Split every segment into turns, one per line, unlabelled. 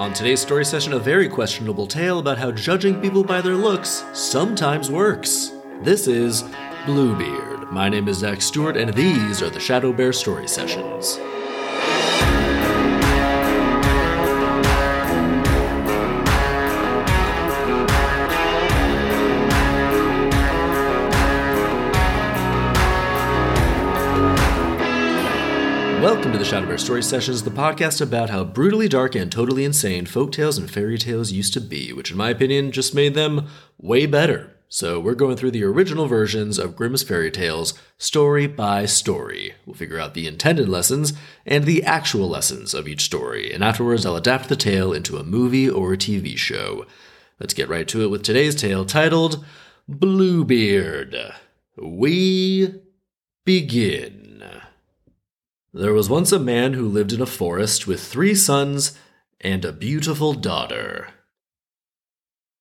On today's story session, a very questionable tale about how judging people by their looks sometimes works. This is Bluebeard. My name is Zach Stewart, and these are the Shadow Bear Story Sessions. Welcome to the Shadow Bear Story Sessions, the podcast about how brutally dark and totally insane folktales and fairy tales used to be, which in my opinion just made them way better. So we're going through the original versions of Grimm's fairy tales, story by story. We'll figure out the intended lessons and the actual lessons of each story, and afterwards I'll adapt the tale into a movie or a TV show. Let's get right to it with today's tale titled Bluebeard. We begin. There was once a man who lived in a forest with three sons and a beautiful daughter.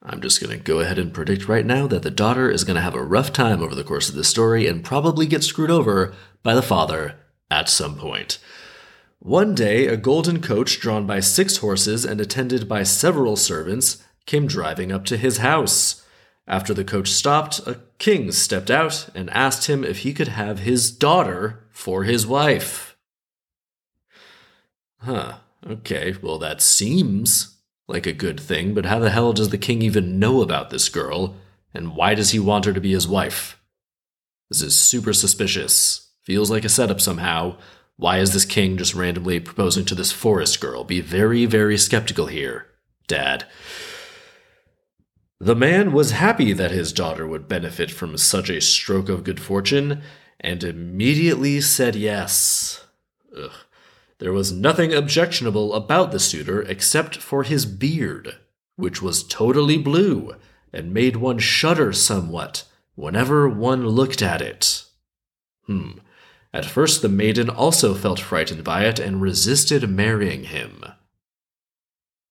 I'm just going to go ahead and predict right now that the daughter is going to have a rough time over the course of this story and probably get screwed over by the father at some point. One day, a golden coach drawn by six horses and attended by several servants came driving up to his house. After the coach stopped, a king stepped out and asked him if he could have his daughter for his wife. Huh, okay, well, that seems like a good thing, but how the hell does the king even know about this girl, and why does he want her to be his wife? This is super suspicious. Feels like a setup somehow. Why is this king just randomly proposing to this forest girl? Be very, very skeptical here, Dad. The man was happy that his daughter would benefit from such a stroke of good fortune, and immediately said yes. Ugh. There was nothing objectionable about the suitor except for his beard, which was totally blue and made one shudder somewhat whenever one looked at it. Hmm. At first, the maiden also felt frightened by it and resisted marrying him.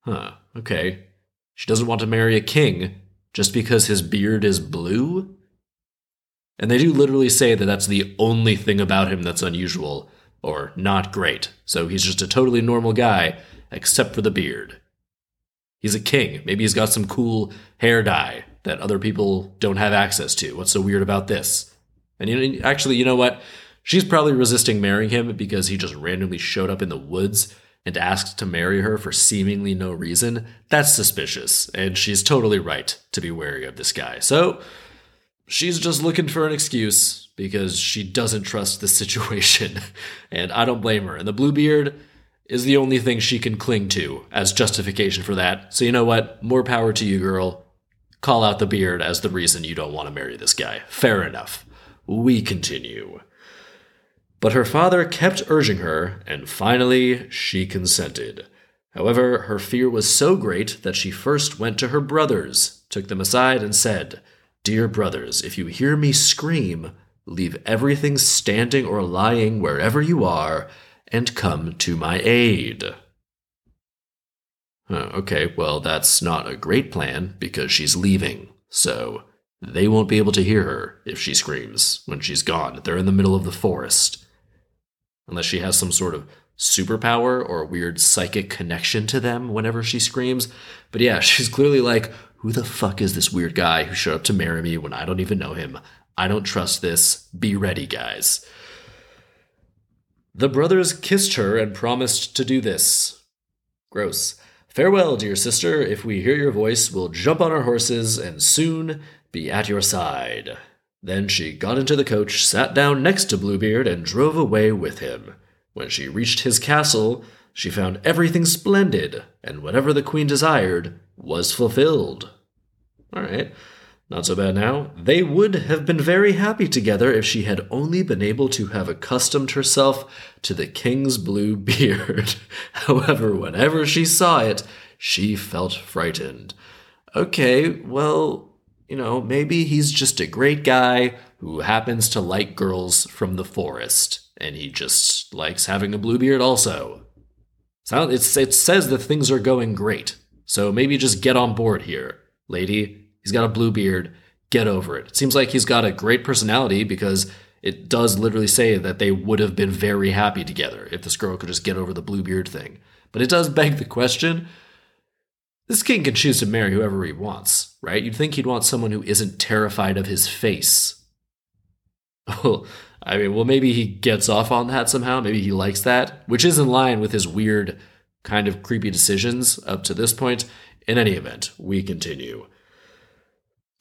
Huh, okay. She doesn't want to marry a king just because his beard is blue? And they do literally say that that's the only thing about him that's unusual or not great. So he's just a totally normal guy, except for the beard. He's a king. Maybe he's got some cool hair dye that other people don't have access to. What's so weird about this? And you actually, you know what? She's probably resisting marrying him because he just randomly showed up in the woods and asked to marry her for seemingly no reason. That's suspicious, and she's totally right to be wary of this guy. So she's just looking for an excuse because she doesn't trust the situation. and I don't blame her. And the Bluebeard is the only thing she can cling to as justification for that. So you know what? More power to you, girl. Call out the beard as the reason you don't want to marry this guy. Fair enough. We continue. But her father kept urging her, and finally she consented. However, her fear was so great that she first went to her brothers, took them aside, and said, Dear brothers, if you hear me scream, Leave everything standing or lying wherever you are, and come to my aid. okay, well, that's not a great plan because she's leaving, so they won't be able to hear her if she screams when she's gone. They're in the middle of the forest. Unless she has some sort of superpower or weird psychic connection to them whenever she screams. But yeah, she's clearly like, who the fuck is this weird guy who showed up to marry me when I don't even know him? I don't trust this. Be ready, guys. The brothers kissed her and promised to do this. Gross. Farewell, dear sister. If we hear your voice, we'll jump on our horses and soon be at your side. Then she got into the coach, sat down next to Bluebeard, and drove away with him. When she reached his castle, she found everything splendid, and whatever the queen desired was fulfilled. All right. Not so bad now. They would have been very happy together if she had only been able to have accustomed herself to the king's blue beard. However, whenever she saw it, she felt frightened. Okay, well, you know, maybe he's just a great guy who happens to like girls from the forest, and he just likes having a blue beard also. So it says that things are going great, so maybe just get on board here, lady. He's got a blue beard. Get over it. It seems like he's got a great personality because it does literally say that they would have been very happy together if this girl could just get over the blue beard thing. But it does beg the question This king can choose to marry whoever he wants, right? You'd think he'd want someone who isn't terrified of his face. Well, I mean, well, maybe he gets off on that somehow. Maybe he likes that, which is in line with his weird, kind of creepy decisions up to this point. In any event, we continue.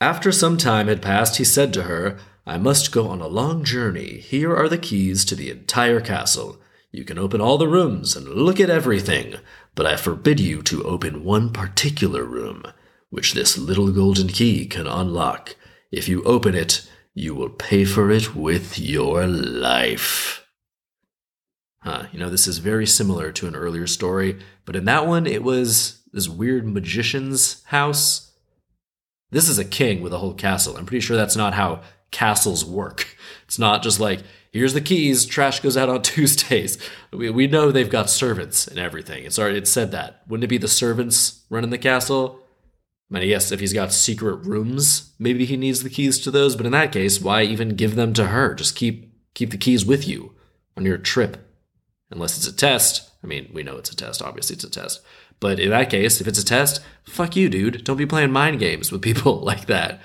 After some time had passed, he said to her, I must go on a long journey. Here are the keys to the entire castle. You can open all the rooms and look at everything, but I forbid you to open one particular room, which this little golden key can unlock. If you open it, you will pay for it with your life. Huh, you know, this is very similar to an earlier story, but in that one, it was this weird magician's house. This is a king with a whole castle. I'm pretty sure that's not how castles work. It's not just like, here's the keys, trash goes out on Tuesdays. We, we know they've got servants and everything. It's already it said that. Wouldn't it be the servants running the castle? I mean, yes, if he's got secret rooms, maybe he needs the keys to those. But in that case, why even give them to her? Just keep keep the keys with you on your trip, unless it's a test. I mean, we know it's a test. Obviously, it's a test. But in that case, if it's a test, fuck you, dude. Don't be playing mind games with people like that.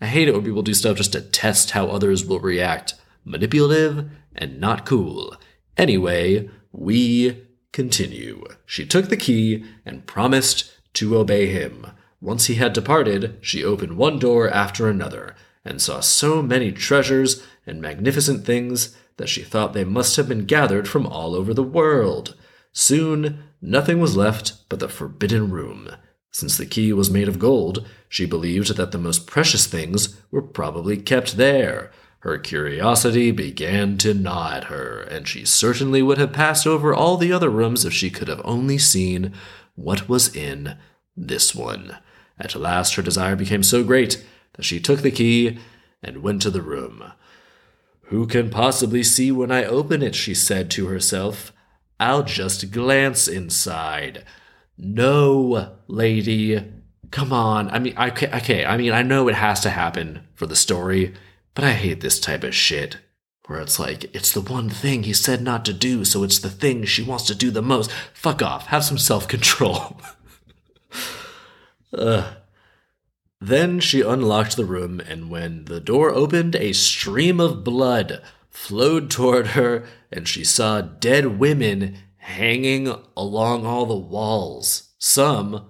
I hate it when people do stuff just to test how others will react. Manipulative and not cool. Anyway, we continue. She took the key and promised to obey him. Once he had departed, she opened one door after another, and saw so many treasures and magnificent things that she thought they must have been gathered from all over the world. Soon, nothing was left but the forbidden room. Since the key was made of gold, she believed that the most precious things were probably kept there. Her curiosity began to gnaw at her, and she certainly would have passed over all the other rooms if she could have only seen what was in this one. At last her desire became so great that she took the key and went to the room. Who can possibly see when I open it? she said to herself. I'll just glance inside. No, lady. Come on. I mean, I, okay, I mean, I know it has to happen for the story, but I hate this type of shit. Where it's like, it's the one thing he said not to do, so it's the thing she wants to do the most. Fuck off. Have some self control. Ugh. Then she unlocked the room, and when the door opened, a stream of blood flowed toward her, and she saw dead women hanging along all the walls, some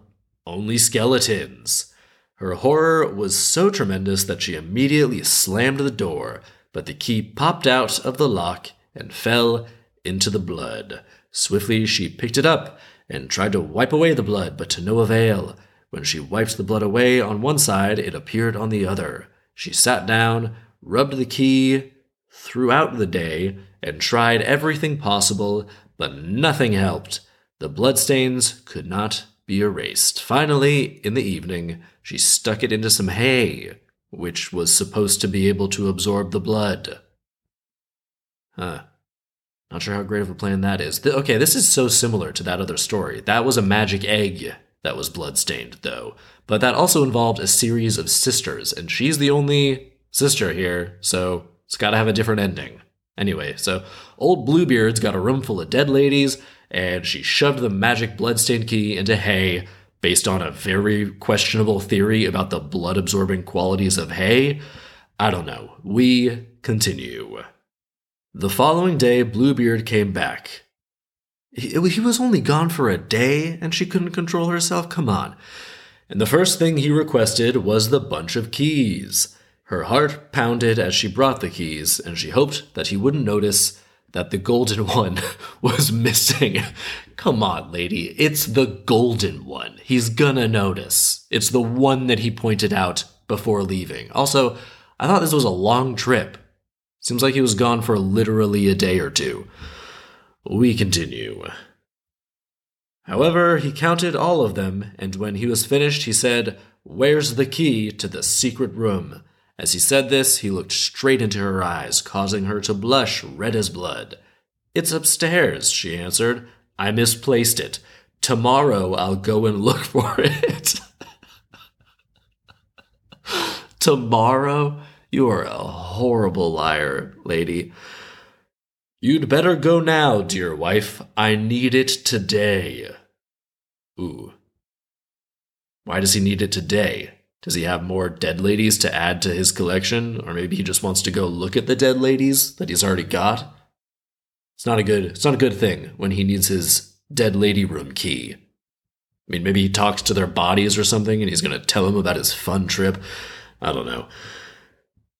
only skeletons. Her horror was so tremendous that she immediately slammed the door, but the key popped out of the lock and fell into the blood. Swiftly she picked it up and tried to wipe away the blood, but to no avail. When she wiped the blood away on one side, it appeared on the other. She sat down, rubbed the key throughout the day, and tried everything possible, but nothing helped. The bloodstains could not be erased. Finally, in the evening, she stuck it into some hay, which was supposed to be able to absorb the blood. Huh. Not sure how great of a plan that is. okay, this is so similar to that other story. That was a magic egg that was bloodstained, though. But that also involved a series of sisters, and she's the only sister here, so it's gotta have a different ending. Anyway, so old Bluebeard's got a room full of dead ladies, and she shoved the magic bloodstained key into hay based on a very questionable theory about the blood absorbing qualities of hay. I don't know. We continue. The following day, Bluebeard came back. He, he was only gone for a day and she couldn't control herself? Come on. And the first thing he requested was the bunch of keys. Her heart pounded as she brought the keys, and she hoped that he wouldn't notice that the golden one was missing. Come on, lady. It's the golden one. He's gonna notice. It's the one that he pointed out before leaving. Also, I thought this was a long trip. Seems like he was gone for literally a day or two. We continue. However, he counted all of them, and when he was finished, he said, Where's the key to the secret room? As he said this, he looked straight into her eyes, causing her to blush red as blood. It's upstairs, she answered. I misplaced it. Tomorrow I'll go and look for it. Tomorrow? You are a horrible liar, lady. You'd better go now, dear wife. I need it today. Ooh. Why does he need it today? Does he have more dead ladies to add to his collection? Or maybe he just wants to go look at the dead ladies that he's already got? It's not a good it's not a good thing when he needs his dead lady room key. I mean, maybe he talks to their bodies or something and he's to tell them about his fun trip. I don't know.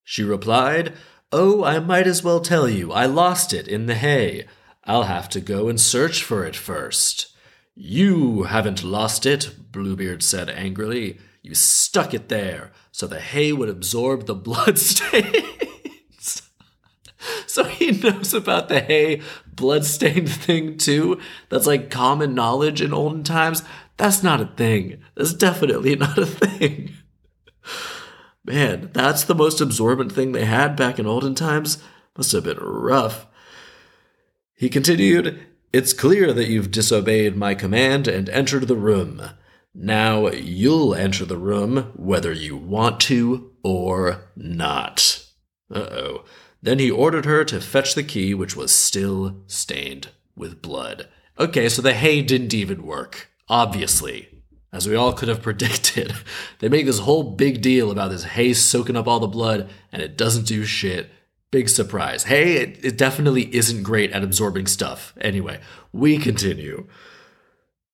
She replied, Oh, I might as well tell you. I lost it in the hay. I'll have to go and search for it first. You haven't lost it, Bluebeard said angrily. You stuck it there so the hay would absorb the bloodstains. so he knows about the hay bloodstained thing too. That's like common knowledge in olden times. That's not a thing. That's definitely not a thing. Man, that's the most absorbent thing they had back in olden times. Must have been rough. He continued, It's clear that you've disobeyed my command and entered the room. Now you'll enter the room whether you want to or not. Uh oh. Then he ordered her to fetch the key, which was still stained with blood. Okay, so the hay didn't even work. Obviously as we all could have predicted. They make this whole big deal about this hay soaking up all the blood, and it doesn't do shit. Big surprise. Hay, it, it definitely isn't great at absorbing stuff. Anyway, we continue.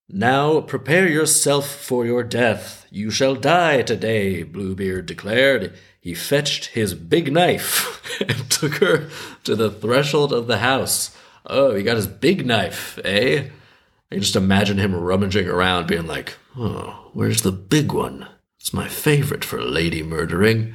Now prepare yourself for your death. You shall die today, Bluebeard declared. He fetched his big knife and took her to the threshold of the house. Oh, he got his big knife, eh? I can just imagine him rummaging around, being like, Oh, where's the big one? It's my favorite for lady murdering.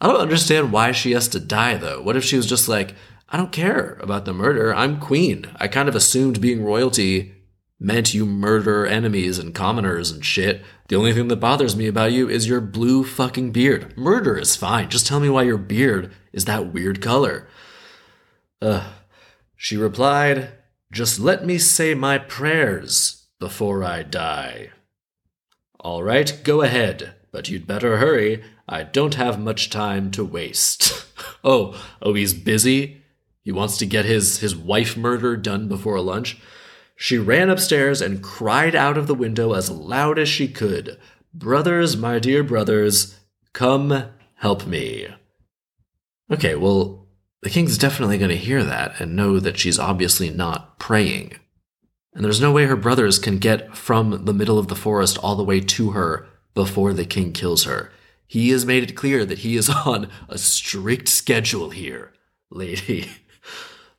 I don't understand why she has to die, though. What if she was just like, I don't care about the murder. I'm queen. I kind of assumed being royalty meant you murder enemies and commoners and shit. The only thing that bothers me about you is your blue fucking beard. Murder is fine. Just tell me why your beard is that weird color. Ugh. She replied, Just let me say my prayers before I die. All right, go ahead, but you'd better hurry. I don't have much time to waste. oh, oh, he's busy? He wants to get his, his wife murder done before lunch? She ran upstairs and cried out of the window as loud as she could Brothers, my dear brothers, come help me. Okay, well, the king's definitely going to hear that and know that she's obviously not praying and there's no way her brothers can get from the middle of the forest all the way to her before the king kills her. He has made it clear that he is on a strict schedule here, lady.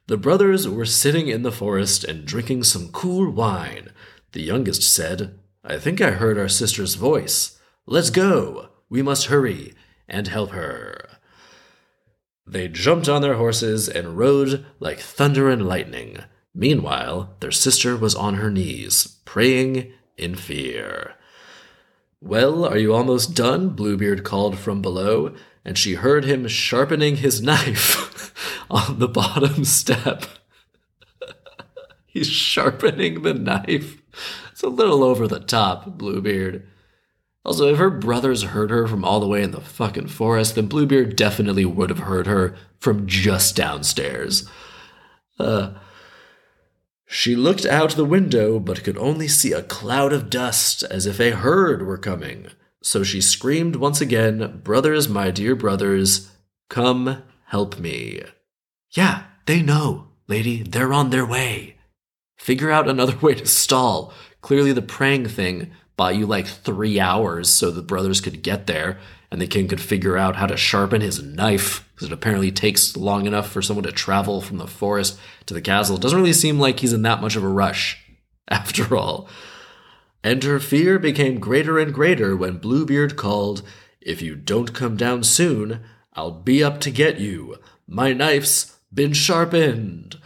The brothers were sitting in the forest and drinking some cool wine. The youngest said, I think I heard our sister's voice. Let's go. We must hurry and help her. They jumped on their horses and rode like thunder and lightning. Meanwhile, their sister was on her knees, praying in fear. Well, are you almost done? Bluebeard called from below, and she heard him sharpening his knife on the bottom step. He's sharpening the knife. It's a little over the top, Bluebeard. Also, if her brothers heard her from all the way in the fucking forest, then Bluebeard definitely would have heard her from just downstairs. Uh, she looked out the window, but could only see a cloud of dust, as if a herd were coming. So she screamed once again, Brothers, my dear brothers, come help me. Yeah, they know, lady, they're on their way. Figure out another way to stall. Clearly, the praying thing bought you like three hours so the brothers could get there, and the king could figure out how to sharpen his knife because it apparently takes long enough for someone to travel from the forest to the castle. It doesn't really seem like he's in that much of a rush, after all. And her fear became greater and greater when Bluebeard called, If you don't come down soon, I'll be up to get you. My knife's been sharpened.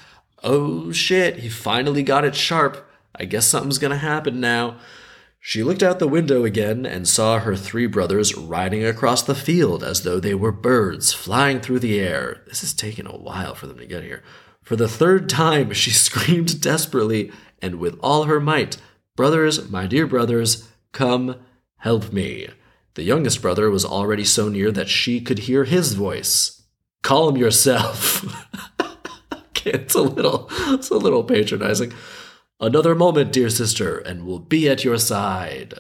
Oh shit, he finally got it sharp. I guess something's gonna happen now. She looked out the window again and saw her three brothers riding across the field as though they were birds flying through the air. This is taking a while for them to get here. For the third time, she screamed desperately and with all her might, Brothers, my dear brothers, come help me. The youngest brother was already so near that she could hear his voice. Calm yourself. okay, it's a little, it's a little patronizing. Another moment, dear sister, and we'll be at your side.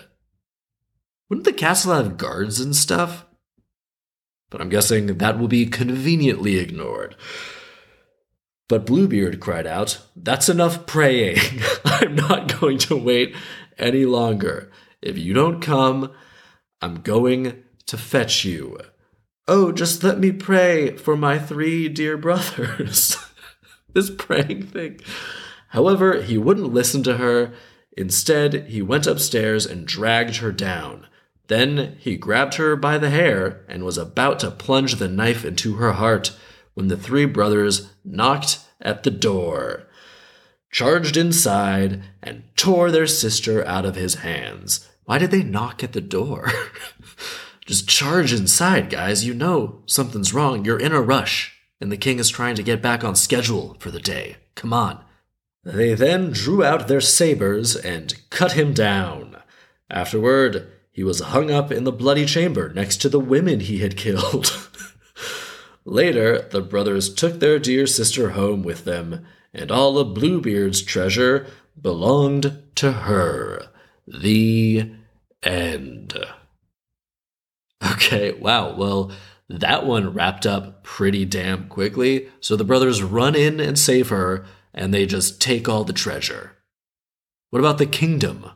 Wouldn't the castle have guards and stuff? But I'm guessing that will be conveniently ignored. But Bluebeard cried out, That's enough praying. I'm not going to wait any longer. If you don't come, I'm going to fetch you. Oh, just let me pray for my three dear brothers. this praying thing. However, he wouldn't listen to her. Instead, he went upstairs and dragged her down. Then he grabbed her by the hair and was about to plunge the knife into her heart when the three brothers knocked at the door, charged inside, and tore their sister out of his hands. Why did they knock at the door? Just charge inside, guys. You know something's wrong. You're in a rush, and the king is trying to get back on schedule for the day. Come on. They then drew out their sabers and cut him down. Afterward, he was hung up in the bloody chamber next to the women he had killed. Later, the brothers took their dear sister home with them, and all of Bluebeard's treasure belonged to her. The end. Okay, wow. Well, that one wrapped up pretty damn quickly. So the brothers run in and save her, and they just take all the treasure. What about the kingdom?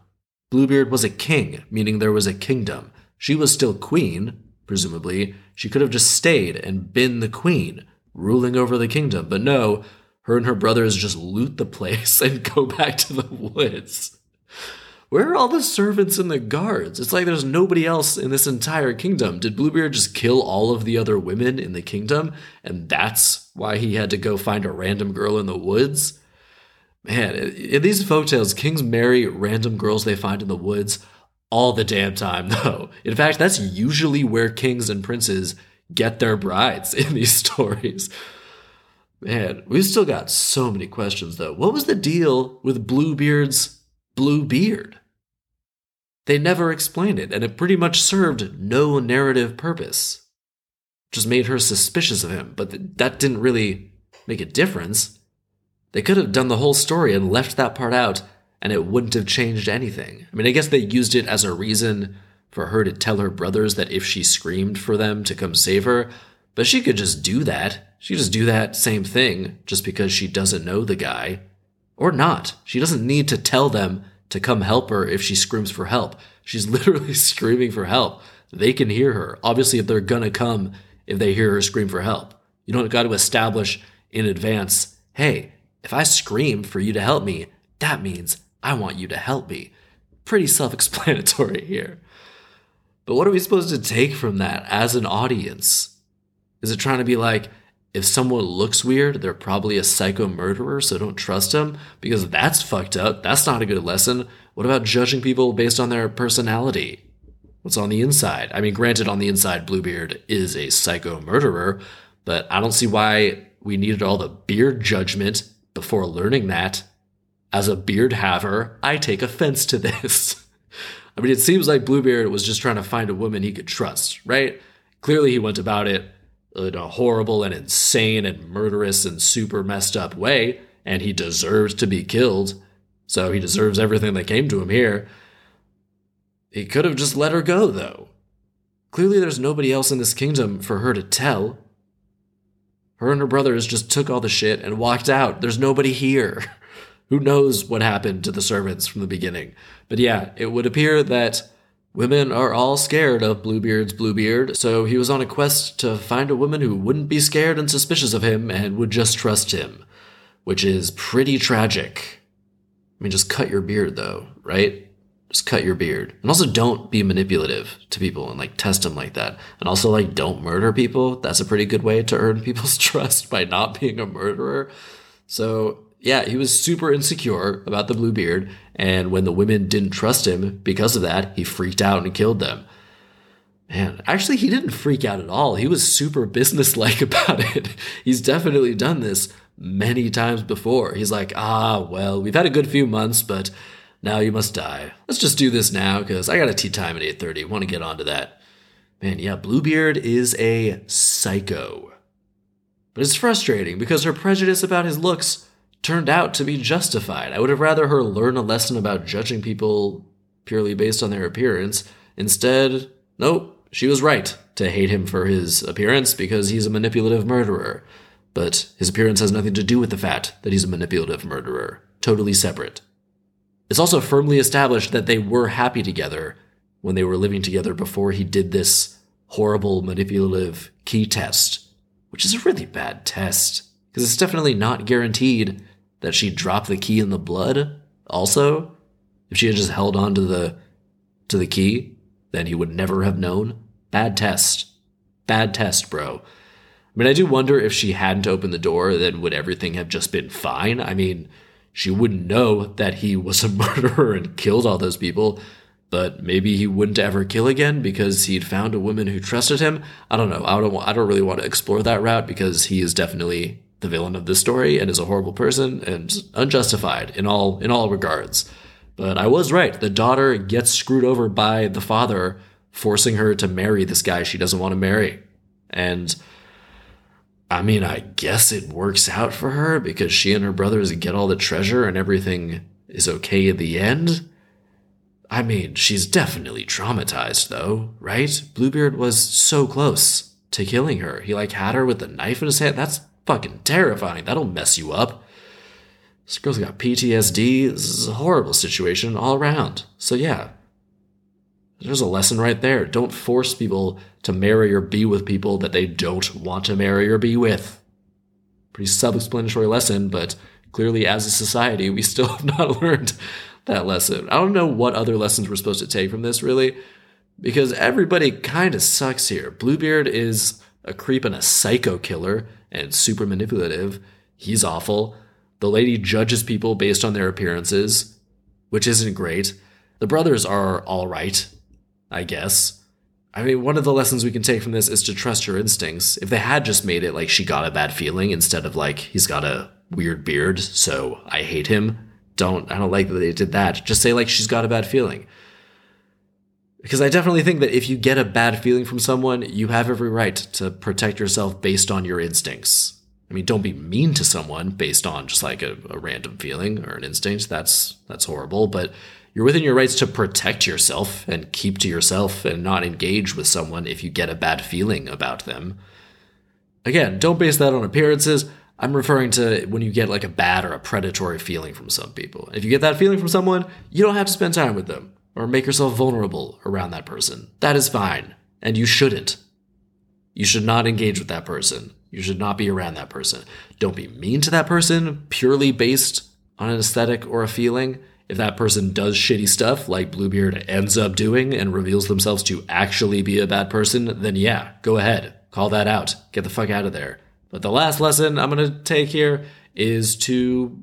Bluebeard was a king, meaning there was a kingdom. She was still queen, presumably. She could have just stayed and been the queen, ruling over the kingdom. But no, her and her brothers just loot the place and go back to the woods. Where are all the servants and the guards? It's like there's nobody else in this entire kingdom. Did Bluebeard just kill all of the other women in the kingdom? And that's why he had to go find a random girl in the woods? Man, in these folktales, kings marry random girls they find in the woods all the damn time, though. In fact, that's usually where kings and princes get their brides in these stories. Man, we've still got so many questions, though. What was the deal with Bluebeard's blue beard? They never explained it, and it pretty much served no narrative purpose. Just made her suspicious of him, but that didn't really make a difference. They could have done the whole story and left that part out, and it wouldn't have changed anything. I mean, I guess they used it as a reason for her to tell her brothers that if she screamed for them to come save her, but she could just do that. She could just do that same thing just because she doesn't know the guy. Or not. She doesn't need to tell them to come help her if she screams for help. She's literally screaming for help. They can hear her. Obviously, if they're gonna come, if they hear her scream for help, you don't got to establish in advance, hey, if I scream for you to help me, that means I want you to help me. Pretty self explanatory here. But what are we supposed to take from that as an audience? Is it trying to be like, if someone looks weird, they're probably a psycho murderer, so don't trust them? Because that's fucked up. That's not a good lesson. What about judging people based on their personality? What's on the inside? I mean, granted, on the inside, Bluebeard is a psycho murderer, but I don't see why we needed all the beard judgment before learning that, as a beard haver, I take offense to this. I mean, it seems like Bluebeard was just trying to find a woman he could trust, right? Clearly, he went about it in a horrible and insane and murderous and super messed up way, and he deserves to be killed. So he deserves everything that came to him here. He could have just let her go, though. Clearly, there's nobody else in this kingdom for her to tell. Her and her brothers just took all the shit and walked out. There's nobody here. Who knows what happened to the servants from the beginning? But yeah, it would appear that women are all scared of Bluebeard's Bluebeard, so he was on a quest to find a woman who wouldn't be scared and suspicious of him and would just trust him, which is pretty tragic. I mean, just cut your beard though, right? just cut your beard. And also don't be manipulative to people and like test them like that. And also like don't murder people. That's a pretty good way to earn people's trust by not being a murderer. So yeah, he was super insecure about the blue beard. And when the women didn't trust him because of that, he freaked out and killed them. Man, actually, he didn't freak out at all. He was super businesslike about it. He's definitely done this many times before. He's like, ah, well, we've had a good few months, but now you must die. Let's just do this now because I got a tea time at 8:30. Want to get onto that. Man, yeah, Bluebeard is a psycho. But it's frustrating because her prejudice about his looks turned out to be justified. I would have rather her learn a lesson about judging people purely based on their appearance Instead, nope, she was right to hate him for his appearance because he's a manipulative murderer. But his appearance has nothing to do with the fact that he's a manipulative murderer. Totally separate. It's also firmly established that they were happy together when they were living together before he did this horrible manipulative key test, which is a really bad test because it's definitely not guaranteed that she dropped the key in the blood. Also, if she had just held on to the to the key, then he would never have known. Bad test. Bad test, bro. I mean, I do wonder if she hadn't opened the door, then would everything have just been fine? I mean, she wouldn't know that he was a murderer and killed all those people, but maybe he wouldn't ever kill again because he'd found a woman who trusted him. I don't know. I don't. I don't really want to explore that route because he is definitely the villain of this story and is a horrible person and unjustified in all in all regards. But I was right. The daughter gets screwed over by the father, forcing her to marry this guy she doesn't want to marry. And I mean, I guess it works out for her because she and her brothers get all the treasure and everything is okay at the end. I mean, she's definitely traumatized though, right? Bluebeard was so close to killing her. He like had her with the knife in his hand. That's fucking terrifying. That'll mess you up. This girl's got PTSD. This is a horrible situation all around. So yeah, there's a lesson right there. Don't force people to marry or be with people that they don't want to marry or be with. Pretty self explanatory lesson, but clearly, as a society, we still have not learned that lesson. I don't know what other lessons we're supposed to take from this, really, because everybody kind of sucks here. Bluebeard is a creep and a psycho killer and super manipulative. He's awful. The lady judges people based on their appearances, which isn't great. The brothers are all right, I guess. I mean, one of the lessons we can take from this is to trust your instincts. If they had just made it like she got a bad feeling instead of like he's got a weird beard, so I hate him. Don't I don't like that they did that. Just say like she's got a bad feeling. Because I definitely think that if you get a bad feeling from someone, you have every right to protect yourself based on your instincts. I mean, don't be mean to someone based on just like a, a random feeling or an instinct. That's that's horrible. But you're within your rights to protect yourself and keep to yourself and not engage with someone if you get a bad feeling about them. Again, don't base that on appearances. I'm referring to when you get like a bad or a predatory feeling from some people. If you get that feeling from someone, you don't have to spend time with them or make yourself vulnerable around that person. That is fine. And you shouldn't. You should not engage with that person. You should not be around that person. Don't be mean to that person purely based on an aesthetic or a feeling if that person does shitty stuff like Bluebeard ends up doing and reveals themselves to actually be a bad person, then yeah, go ahead. Call that out. Get the fuck out of there. But the last lesson I'm going to take here is to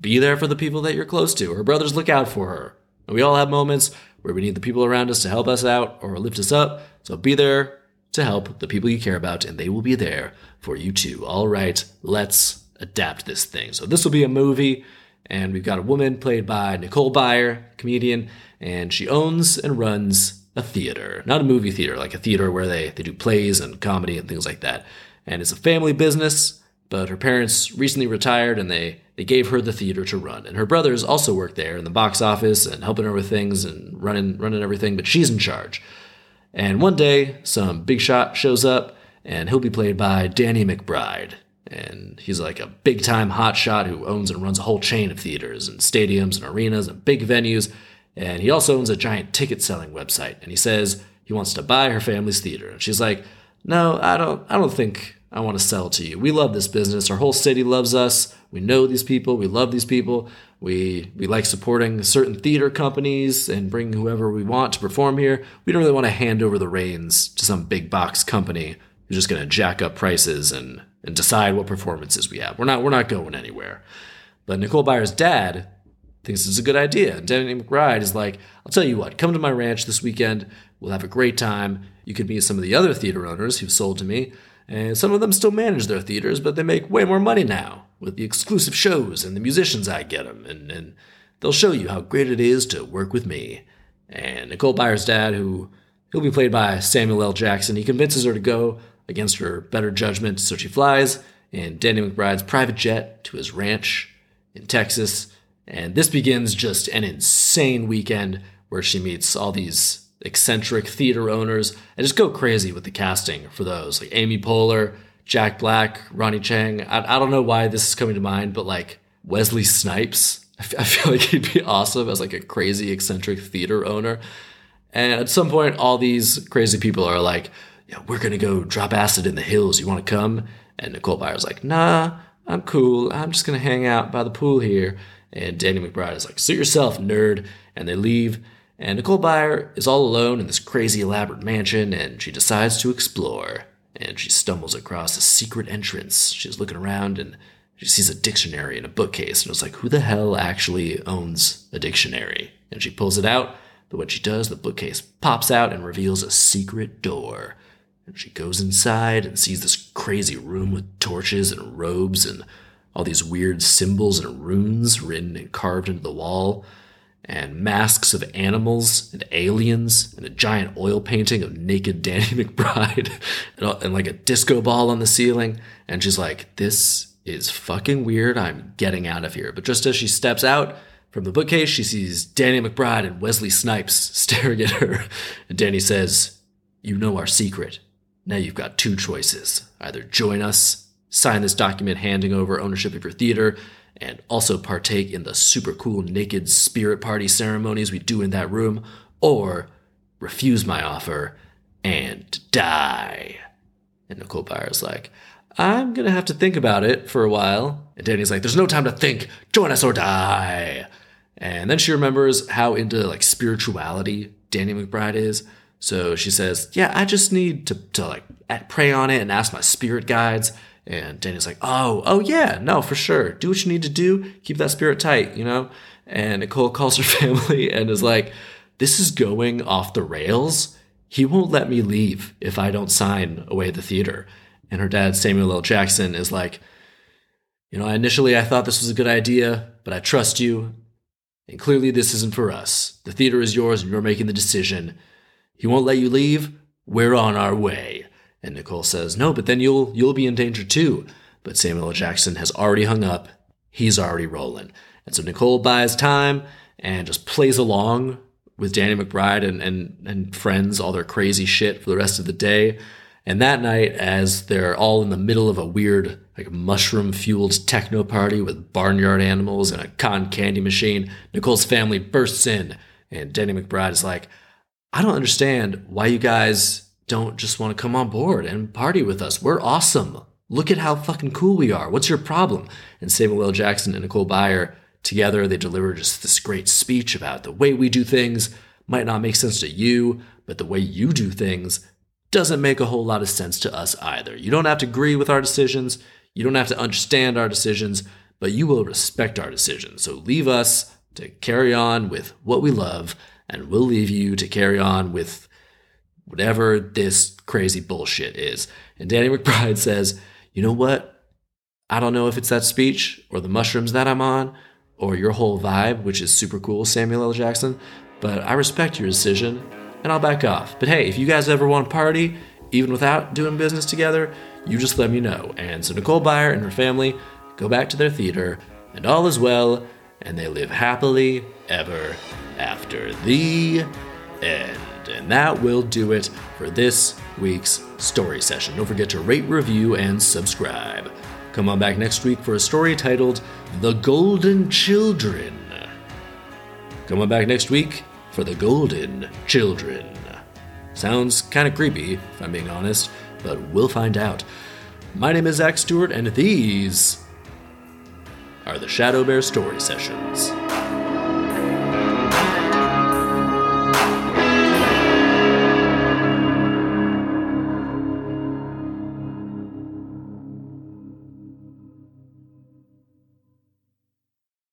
be there for the people that you're close to. Her brothers look out for her. And we all have moments where we need the people around us to help us out or lift us up. So be there to help the people you care about, and they will be there for you too. All right, let's adapt this thing. So this will be a movie. And we've got a woman played by Nicole Byer, comedian, and she owns and runs a theater. Not a movie theater, like a theater where they, they do plays and comedy and things like that. And it's a family business, but her parents recently retired and they, they gave her the theater to run. And her brothers also work there in the box office and helping her with things and running running everything, but she's in charge. And one day, some big shot shows up, and he'll be played by Danny McBride and he's like a big time hotshot who owns and runs a whole chain of theaters and stadiums and arenas and big venues. And he also owns a giant ticket selling website. And he says he wants to buy her family's theater. And she's like, No, I don't I don't think I want to sell to you. We love this business. Our whole city loves us. We know these people. We love these people. We we like supporting certain theater companies and bring whoever we want to perform here. We don't really want to hand over the reins to some big box company who's just going to jack up prices and and decide what performances we have. We're not we're not going anywhere. But Nicole Byer's dad thinks it's a good idea. And Danny McBride is like, I'll tell you what, come to my ranch this weekend. We'll have a great time. You could meet some of the other theater owners who've sold to me. And some of them still manage their theaters, but they make way more money now with the exclusive shows and the musicians I get them. And, and they'll show you how great it is to work with me. And Nicole Byer's dad, who he'll be played by Samuel L. Jackson, he convinces her to go against her better judgment, so she flies in Danny McBride's private jet to his ranch in Texas. And this begins just an insane weekend where she meets all these eccentric theater owners, and just go crazy with the casting for those. Like Amy Poehler, Jack Black, Ronny Chieng. I, I don't know why this is coming to mind, but like Wesley Snipes, I, f- I feel like he'd be awesome as like a crazy eccentric theater owner. And at some point, all these crazy people are like, yeah, we're gonna go drop acid in the hills. You want to come? And Nicole Byer's like, nah, I'm cool. I'm just gonna hang out by the pool here. And Danny McBride is like, suit yourself, nerd. And they leave. And Nicole Byer is all alone in this crazy elaborate mansion, and she decides to explore. And she stumbles across a secret entrance. She's looking around and she sees a dictionary in a bookcase, and it's like, who the hell actually owns a dictionary? And she pulls it out, but when she does, the bookcase pops out and reveals a secret door. And she goes inside and sees this crazy room with torches and robes and all these weird symbols and runes written and carved into the wall, and masks of animals and aliens, and a giant oil painting of naked Danny McBride, and, and like a disco ball on the ceiling. And she's like, This is fucking weird. I'm getting out of here. But just as she steps out, from the bookcase, she sees Danny McBride and Wesley Snipes staring at her. And Danny says, You know our secret. Now you've got two choices. Either join us, sign this document handing over ownership of your theater, and also partake in the super cool naked spirit party ceremonies we do in that room, or refuse my offer and die. And Nicole Byer's like, I'm gonna have to think about it for a while. And Danny's like, There's no time to think. Join us or die. And then she remembers how into like spirituality Danny McBride is. So she says, "Yeah, I just need to to like pray on it and ask my spirit guides." And Danny's like, "Oh, oh yeah, no, for sure. Do what you need to do. Keep that spirit tight, you know." And Nicole calls her family and is like, "This is going off the rails. He won't let me leave if I don't sign away the theater." And her dad, Samuel L. Jackson, is like, "You know, initially I thought this was a good idea, but I trust you, and clearly this isn't for us. The theater is yours, and you're making the decision." He won't let you leave? We're on our way. And Nicole says, No, but then you'll you'll be in danger too. But Samuel. Jackson has already hung up. He's already rolling. And so Nicole buys time and just plays along with Danny McBride and, and, and friends, all their crazy shit for the rest of the day. And that night, as they're all in the middle of a weird, like mushroom fueled techno party with barnyard animals and a cotton candy machine, Nicole's family bursts in. And Danny McBride is like, I don't understand why you guys don't just want to come on board and party with us. We're awesome. Look at how fucking cool we are. What's your problem? And Samuel L. Jackson and Nicole Byer together, they deliver just this great speech about the way we do things might not make sense to you, but the way you do things doesn't make a whole lot of sense to us either. You don't have to agree with our decisions, you don't have to understand our decisions, but you will respect our decisions. So leave us to carry on with what we love and we'll leave you to carry on with whatever this crazy bullshit is. And Danny McBride says, You know what? I don't know if it's that speech or the mushrooms that I'm on or your whole vibe, which is super cool, Samuel L. Jackson, but I respect your decision and I'll back off. But hey, if you guys ever want to party, even without doing business together, you just let me know. And so Nicole Byer and her family go back to their theater, and all is well, and they live happily ever after the end. And that will do it for this week's story session. Don't forget to rate, review, and subscribe. Come on back next week for a story titled The Golden Children. Come on back next week for The Golden Children. Sounds kind of creepy, if I'm being honest, but we'll find out. My name is Zach Stewart, and these are the Shadow Bear Story Sessions.